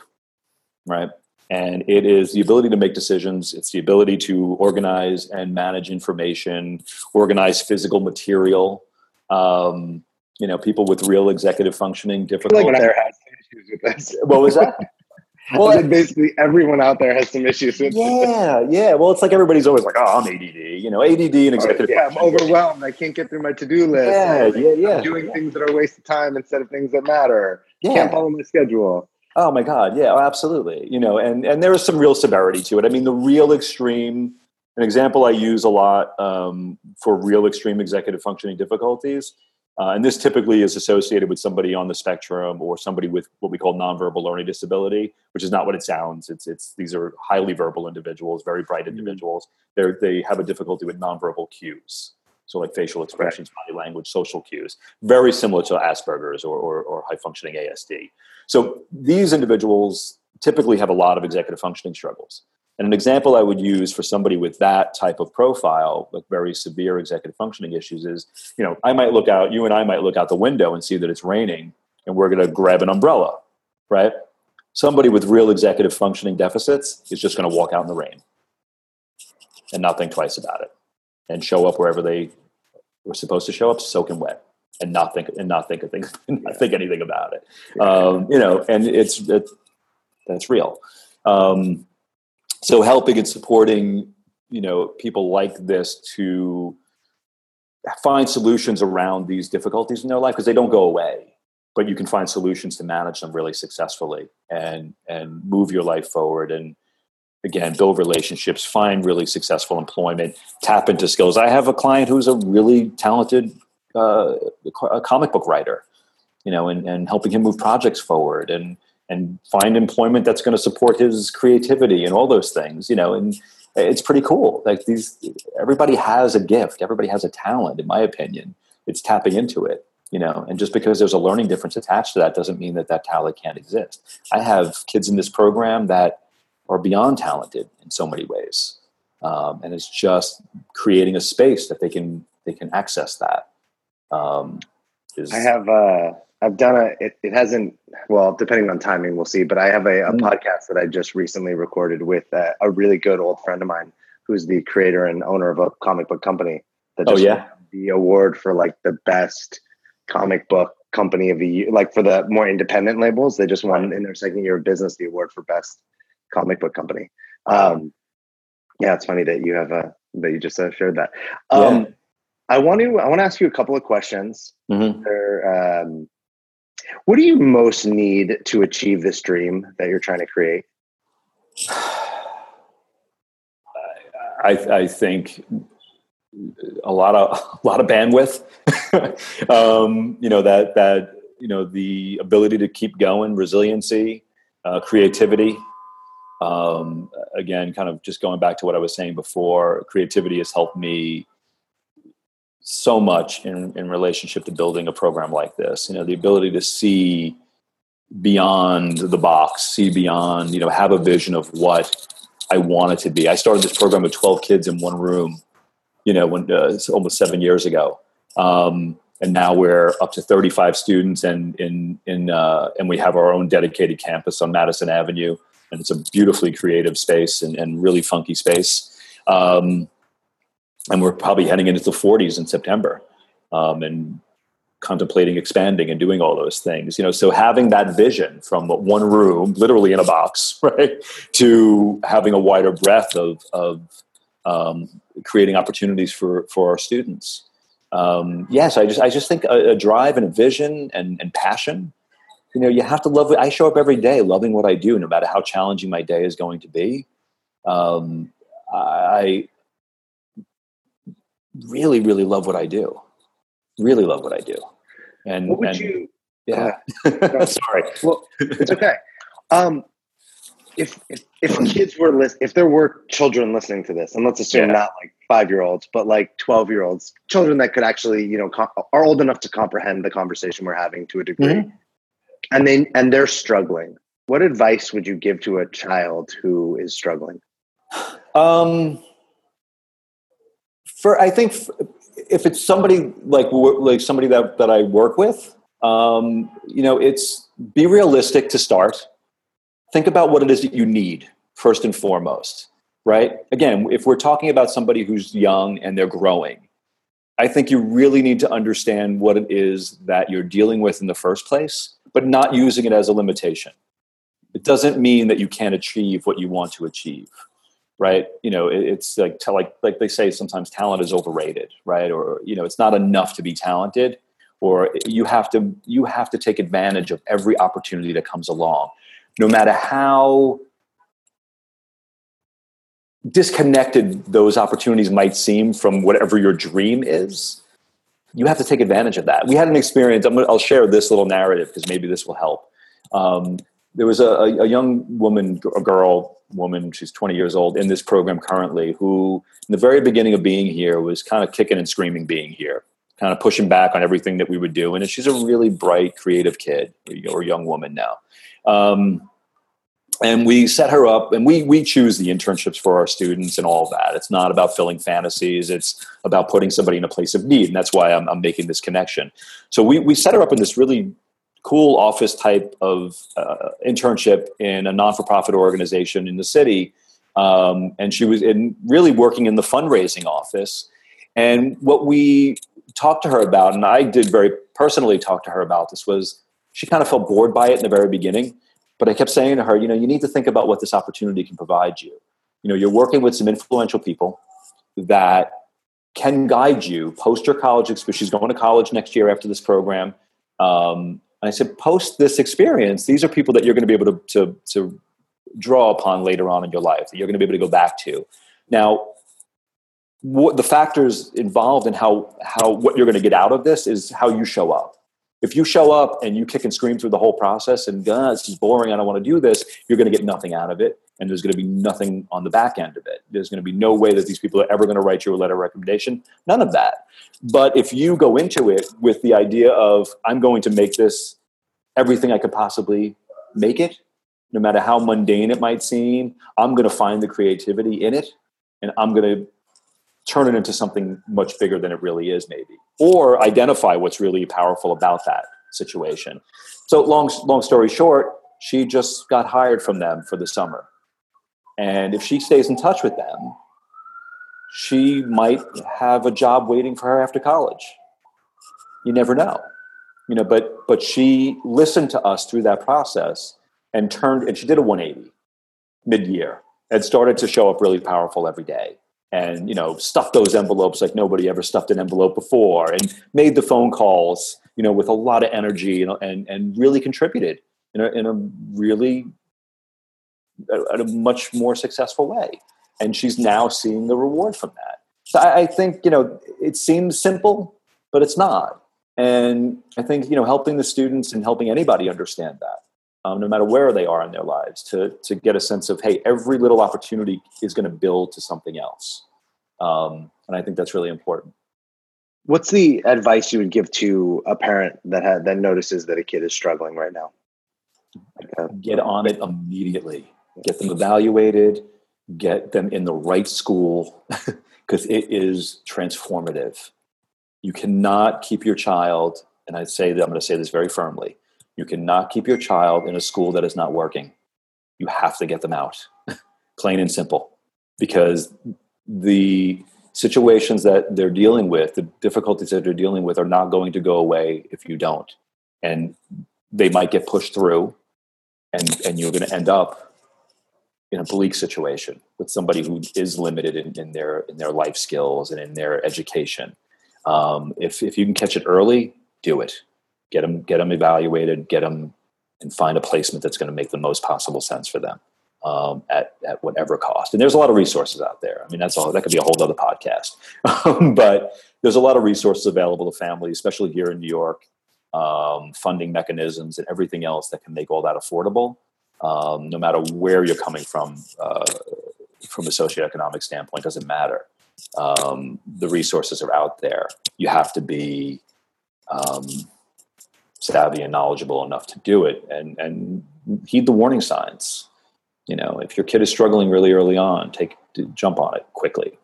right and it is the ability to make decisions it's the ability to organize and manage information organize physical material um, you know, people with real executive functioning difficulties. Like there has issues with this. What was that? well, basically everyone out there has some issues with Yeah, yeah. Well, it's like everybody's always like, "Oh, I'm ADD." You know, ADD and executive. yeah, I'm overwhelmed. I can't get through my to-do list. Yeah, yeah, yeah. I'm doing things that are a waste of time instead of things that matter. Yeah. Can't follow my schedule. Oh my God, yeah, oh, absolutely. You know, and and there is some real severity to it. I mean, the real extreme. An example I use a lot um, for real extreme executive functioning difficulties uh, and this typically is associated with somebody on the spectrum or somebody with what we call nonverbal learning disability, which is not what it sounds. It's it's these are highly verbal individuals, very bright mm-hmm. individuals. They they have a difficulty with nonverbal cues, so like facial expressions, body language, social cues, very similar to Asperger's or, or, or high functioning ASD. So these individuals typically have a lot of executive functioning struggles. And an example I would use for somebody with that type of profile, like very severe executive functioning issues, is you know, I might look out, you and I might look out the window and see that it's raining, and we're going to grab an umbrella, right? Somebody with real executive functioning deficits is just going to walk out in the rain and not think twice about it and show up wherever they were supposed to show up, soaking wet and not think and not think of things, not think anything about it. Um, you know, and it's it, that's real. Um, so helping and supporting you know people like this to find solutions around these difficulties in their life because they don't go away but you can find solutions to manage them really successfully and and move your life forward and again build relationships find really successful employment tap into skills i have a client who's a really talented uh, a comic book writer you know and, and helping him move projects forward and and find employment that's going to support his creativity and all those things you know and it's pretty cool. Like these everybody has a gift. Everybody has a talent in my opinion. It's tapping into it you know and just because there's a learning difference attached to that doesn't mean that that talent can't exist. I have kids in this program that are beyond talented in so many ways um, and it's just creating a space that they can they can access that um, is, i have uh I've done a. It, it hasn't. Well, depending on timing, we'll see. But I have a, a mm. podcast that I just recently recorded with a, a, really good old friend of mine who's the creator and owner of a comic book company that oh yeah the award for like the best comic book company of the year like for the more independent labels they just won in their second year of business the award for best comic book company um yeah it's funny that you have a that you just uh, shared that um yeah. I want to i want to ask you a couple of questions mm-hmm. um, what do you most need to achieve this dream that you're trying to create I, I think a lot of a lot of bandwidth. um, you know that that you know the ability to keep going, resiliency, uh, creativity. Um, again, kind of just going back to what I was saying before, creativity has helped me so much in, in relationship to building a program like this. You know, the ability to see beyond the box, see beyond, you know, have a vision of what I want it to be. I started this program with 12 kids in one room, you know, when uh, almost seven years ago. Um, and now we're up to 35 students and in, in, uh, and we have our own dedicated campus on Madison Avenue. And it's a beautifully creative space and, and really funky space. Um, and we're probably heading into the 40s in September. Um, and contemplating expanding and doing all those things you know? So having that vision from one room literally in a box right to having a wider breadth of of um, creating opportunities for for our students. Um, yes i just i just think a, a, drive and a vision and, and passion. You know you have to love i show up every day loving what i do no matter how challenging my day is going to be. Um, i really really love what i do really love what I do. And what would and, you? Yeah. Sorry. Well, it's okay. Um, if, if if kids were list, if there were children listening to this, and let's assume yeah. not like five year olds, but like twelve year olds, children that could actually, you know, com- are old enough to comprehend the conversation we're having to a degree, mm-hmm. and they and they're struggling. What advice would you give to a child who is struggling? Um, for I think if it's somebody like like somebody that that I work with, um, you know, it's be realistic to start. Think about what it is that you need first and foremost, right? Again, if we're talking about somebody who's young and they're growing, I think you really need to understand what it is that you're dealing with in the first place, but not using it as a limitation. It doesn't mean that you can't achieve what you want to achieve right? You know it, it's like like like they say sometimes talent is overrated right? Or you know it's not enough to be talented or you have to you have to take advantage of every opportunity that comes along. No matter how disconnected those opportunities might seem from whatever your dream is you have to take advantage of that. We had an experience i will share this little narrative because maybe this will help. Um, there was a, a, young woman a girl woman, she's 20 years old, in this program currently, who in the very beginning of being here was kind of kicking and screaming being here, kind of pushing back on everything that we would do. And she's a really bright, creative kid or young woman now. Um, and we set her up and we we choose the internships for our students and all that it's not about filling fantasies it's about putting somebody in a place of need and that's why i'm, I'm making this connection so we, we set her up in this really cool office type of uh, internship in a non-for-profit organization in the city. Um, and she was in really working in the fundraising office. And what we talked to her about and i did very personally talk to her about this was she kind of felt bored by it in the very beginning. But i kept saying to her you know you need to think about what this opportunity can provide you. You know you're working with some influential people that can guide you post your college experience she's going to college next year after this program. Um, I said, post this experience, these are people that you're going to be able to, to, to draw upon later on in your life, that you're going to be able to go back to. Now, what the factors involved in how, how what you're going to get out of this is how you show up. If you show up and you kick and scream through the whole process and God, this is boring, I don't want to do this, you're going to get nothing out of it. And there's going to be nothing on the back end of it. There's going to be no way that these people are ever going to write you a letter of recommendation. None of that. But if you go into it with the idea of, I'm going to make this everything I could possibly make it, no matter how mundane it might seem, I'm going to find the creativity in it and I'm going to turn it into something much bigger than it really is, maybe, or identify what's really powerful about that situation. So, long, long story short, she just got hired from them for the summer. And if she stays in touch with them, she might have a job waiting for her after college. You never know. You know, but but she listened to us through that process and turned and she did a 180 mid-year and started to show up really powerful every day and you know stuffed those envelopes like nobody ever stuffed an envelope before and made the phone calls you know with a lot of energy and and, and really contributed in a, in a really a, a much more successful way and she's now seeing the reward from that so I, I think you know it seems simple but it's not and i think you know helping the students and helping anybody understand that um, no matter where they are in their lives, to, to get a sense of, hey, every little opportunity is going to build to something else. Um, and I think that's really important. What's the advice you would give to a parent that had, that notices that a kid is struggling right now? Get on it immediately. Get them evaluated. Get them in the right school because it is transformative. You cannot keep your child, and I say that I'm going to say this very firmly you cannot keep your child in a school that is not working. You have to get them out, plain and simple, because the situations that they're dealing with, the difficulties that they're dealing with, are not going to go away if you don't. And they might get pushed through, and, and you're going to end up in a bleak situation with somebody who is limited in, in their in their life skills and in their education. Um, if if you can catch it early, do it. Get them get them evaluated get them and find a placement that's going to make the most possible sense for them um, at, at whatever cost. And there's a lot of resources out there. I mean that's all that could be a whole other podcast. But there's a lot of resources available to families especially here in new york um, funding mechanisms and everything else that can make all that affordable um, no matter where you're coming from uh, from a socioeconomic standpoint doesn't matter. Um, the resources are out there. You have to be um, savvy and knowledgeable enough to do it and and heed the warning signs. You know if your kid is struggling really early on take jump on it quickly.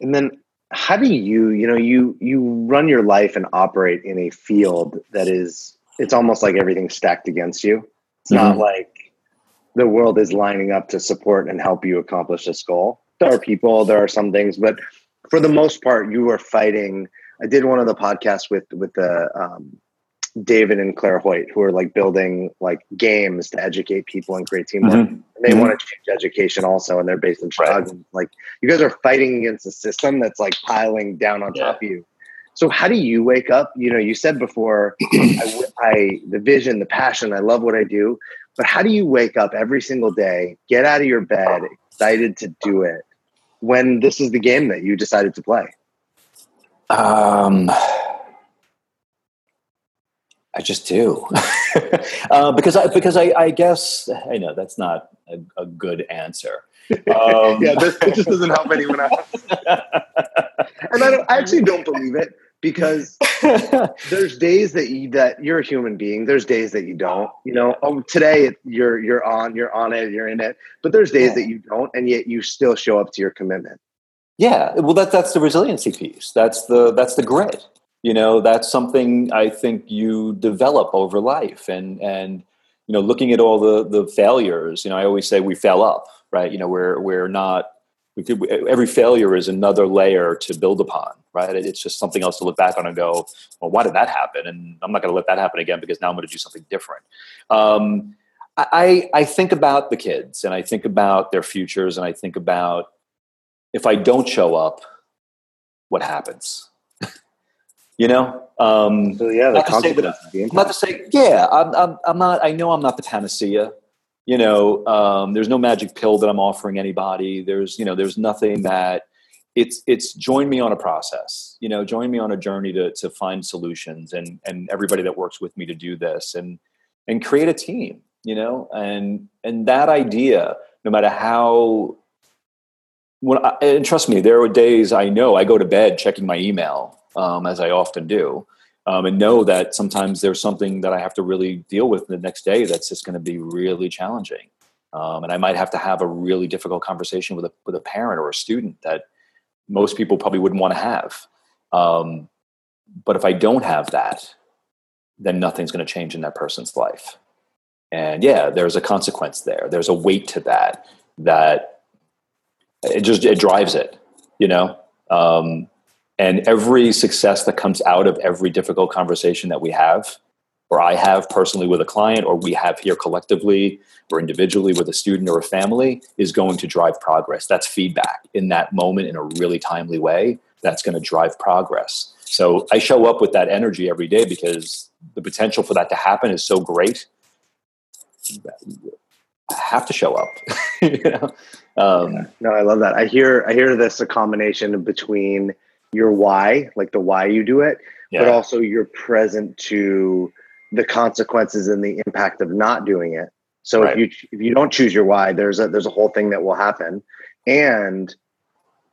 And then how do you you know you you run your life and operate in a field that is it's almost like everything's stacked against you it's mm-hmm. not like the world is lining up to support and help you accomplish this goal there are people there are some things but for the most part you are fighting I did one of the podcasts with with the um, David and Claire Hoyt, who are like building like games to educate people and create teamwork. Mm-hmm. they mm-hmm. want to change education also, and they're based in Chicago. Right. Like you guys are fighting against a system that's like piling down on yeah. top of you. So how do you wake up? You know, you said before, I, I the vision, the passion. I love what I do, but how do you wake up every single day, get out of your bed, excited to do it, when this is the game that you decided to play? Um, I just do, uh, because I because I, I, guess I know that's not a, a good answer. Um, yeah, this, this, just doesn't help anyone else. and I, I, actually don't believe it because there's days that you that you're a human being. There's days that you don't. You know, oh, today you're you're on, you're on it, you're in it. But there's days yeah. that you don't, and yet you still show up to your commitment. Yeah, well, that that's the resiliency piece. That's the that's the grit. You know, that's something I think you develop over life, and and you know, looking at all the the failures. You know, I always say we fail up, right? You know, we're we're not. We could, every failure is another layer to build upon, right? It's just something else to look back on and go, well, why did that happen? And I'm not going to let that happen again because now I'm going to do something different. Um, I, I think about the kids and I think about their futures and I think about if I don't show up, what happens? you know? Um, so yeah, the not consequences. To say not to say, yeah, I'm, I'm, I'm not, I know I'm not the panacea. You know, um, there's no magic pill that I'm offering anybody. There's, you know, there's nothing that it's, it's join me on a process, you know, join me on a journey to, to find solutions and, and everybody that works with me to do this and, and create a team, you know, and, and that idea, no matter how when I, and trust me, there are days I know I go to bed checking my email, um, as I often do, um, and know that sometimes there's something that I have to really deal with the next day that's just going to be really challenging. Um, and I might have to have a really difficult conversation with a with a parent or a student that most people probably wouldn't want to have. Um, but if I don't have that, then nothing's going to change in that person's life. And yeah, there's a consequence there. There's a weight to that that it just it drives it you know um, and every success that comes out of every difficult conversation that we have or i have personally with a client or we have here collectively or individually with a student or a family is going to drive progress that's feedback in that moment in a really timely way that's going to drive progress so i show up with that energy every day because the potential for that to happen is so great I have to show up. you know? um, no, I love that. I hear I hear this a combination between your why, like the why you do it, yeah. but also you're present to the consequences and the impact of not doing it. So right. if you if you don't choose your why, there's a there's a whole thing that will happen, and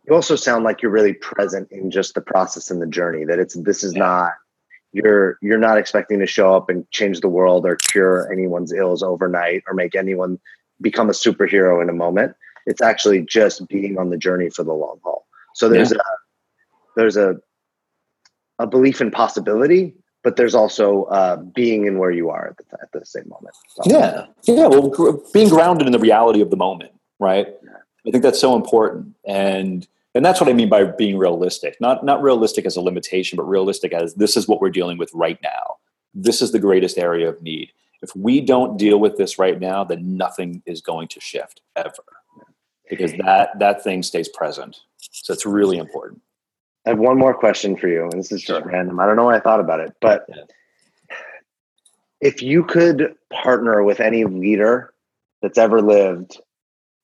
you also sound like you're really present in just the process and the journey. That it's this is yeah. not you're you're not expecting to show up and change the world or cure anyone's ills overnight or make anyone become a superhero in a moment it's actually just being on the journey for the long haul so there's yeah. a there's a a belief in possibility but there's also uh, being in where you are at the, at the same moment. So, yeah. Yeah well gr- being grounded in the reality of the moment right? Yeah. i think that's so important. And and that's what i mean by being realistic. Not not realistic as a limitation but realistic as this is what we're dealing with right now. This is the greatest area of need. If we don't deal with this right now then nothing is going to shift ever. Because that that thing stays present. So it's really important i have one more question for you and this is just random i don't know why i thought about it but yeah. if you could partner with any leader that's ever lived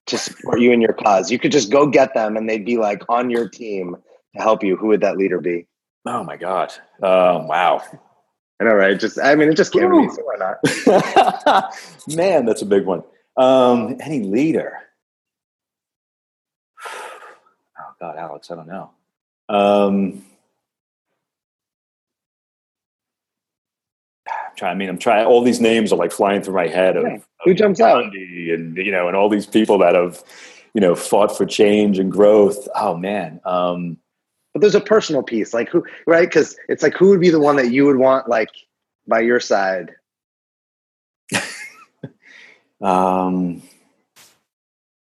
to support you in your cause. You could just go get them and they'd be like on your team to help you. Who would that leader be? Oh my God. Um, wow. I know, right? Just, I mean, it just came to me, so why not? Man, that's a big one. Um, any leader? Oh God, Alex, I don't know. Um, trying. I mean, I'm trying. All these names are like flying through my head. Of, yeah. Who of jumps out? And you know, and all these people that have, you know, fought for change and growth. Oh man. Um, but there's a personal piece, like who, right? Because it's like who would be the one that you would want, like, by your side. um.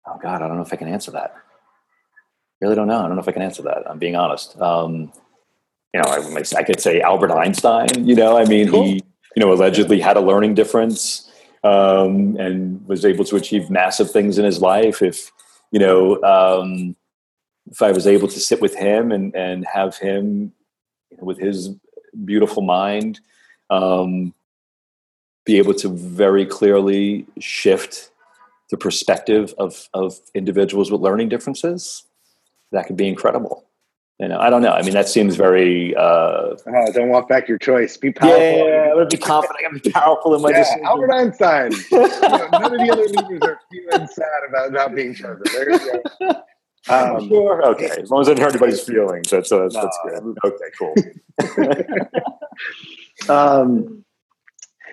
Oh God, I don't know if I can answer that. Really don't know. I don't know if I can answer that. I'm being honest. Um, you know, I, I, could say Albert Einstein. You know, I mean, cool. he you know, allegedly had a learning difference um, and was able to achieve massive things in his life. If you know, um, if I was able to sit with him and and have him you know, with his beautiful mind, um, be able to very clearly shift the perspective of of individuals with learning differences, that could be incredible you know, I don't know. I mean, that seems very. Uh, oh, don't walk back your choice. Be powerful. Yeah, I'm gonna be confident. I'm be powerful in my yeah, decision. Albert Einstein. you know, none of the other leaders are feeling sad about not being chosen. There you go. Um, sure. Okay. As long as I didn't hurt anybody's feelings, that's uh, no, that's good. Okay. Cool. um,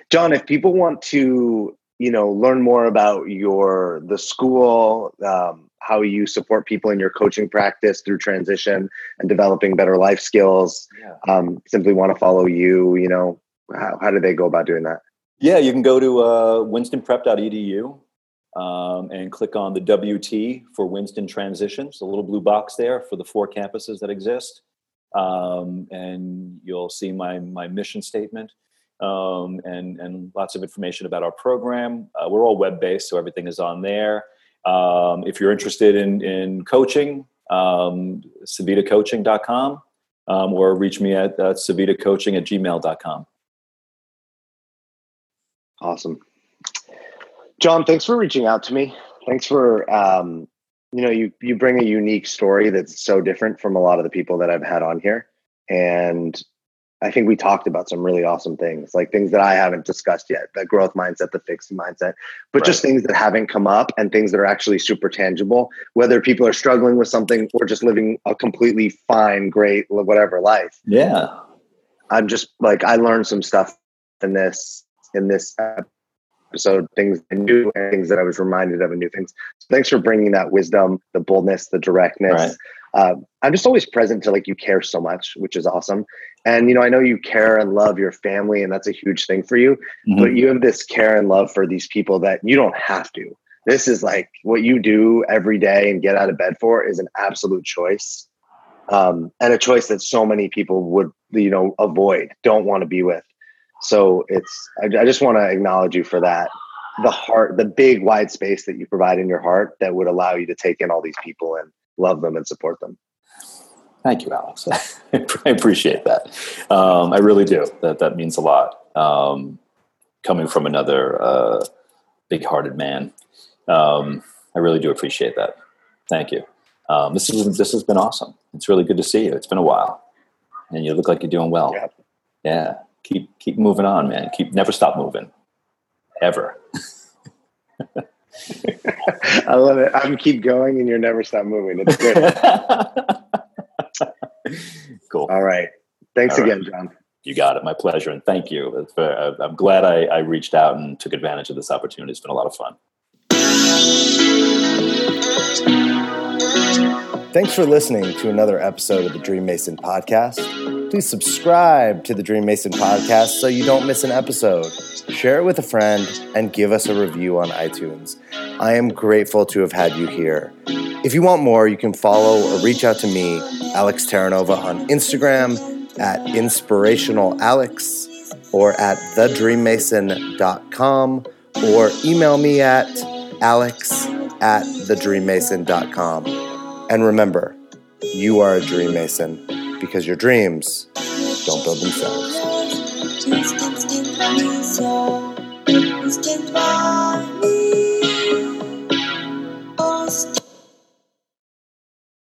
John, if people want to, you know, learn more about your the school. Um, how you support people in your coaching practice through transition and developing better life skills. Yeah. um, simply want to follow you you know how, how do they go about doing that? Yeah you can go to uh, winstonprep.edu um, and click on the wt for winston transitions the little blue box there for the four campuses that exist. Um, and you'll see my my mission statement um, and and lots of information about our program. Uh, we're all web based so everything is on there um, if you're interested in, in coaching, um, civitacoaching.com um, or reach me at uh, civitacoaching at gmail.com. Awesome. John, thanks for reaching out to me. Thanks for, um, you know, you, you bring a unique story that's so different from a lot of the people that I've had on here. And I think we talked about some really awesome things, like things that I haven't discussed yet, the growth mindset, the fixed mindset, but right. just things that haven't come up and things that are actually super tangible, whether people are struggling with something or just living a completely fine, great, whatever life. Yeah. I'm just like, I learned some stuff in this, in this episode, things new and things that I was reminded of and new things. So thanks for bringing that wisdom, the boldness, the directness. Right. Uh, I'm just always present to like you care so much, which is awesome. And you know, I know you care and love your family, and that's a huge thing for you. Mm-hmm. But you have this care and love for these people that you don't have to. this is like what you do every day and get out of bed for is an absolute choice. Um, and a choice that so many people would, you know, avoid, don't want to be with. So it's, I, I just want to acknowledge you for that. The heart, the big wide space that you provide in your heart that would allow you to take in all these people and love them and support them. Thank you, Alex. I appreciate that. Um, I really do. That that means a lot. Um, coming from another uh, big-hearted man, um, I really do appreciate that. Thank you. Um, this is this has been awesome. It's really good to see you. It's been a while, and you look like you're doing well. Yeah. yeah. Keep keep moving on, man. Keep never stop moving, ever. I love it. I'm keep going, and you're never stop moving. It's good. cool. All right. Thanks All again, right. John. You got it. My pleasure, and thank you. Uh, I'm glad I, I reached out and took advantage of this opportunity. It's been a lot of fun. Thanks for listening to another episode of the Dream Mason podcast. Please subscribe to the Dream Mason podcast so you don't miss an episode. Share it with a friend and give us a review on iTunes. I am grateful to have had you here. If you want more, you can follow or reach out to me, Alex Terranova, on Instagram at inspirationalalex or at thedreammason.com or email me at alex at thedreammason.com. And remember, you are a dream mason because your dreams don't build themselves soul. Escape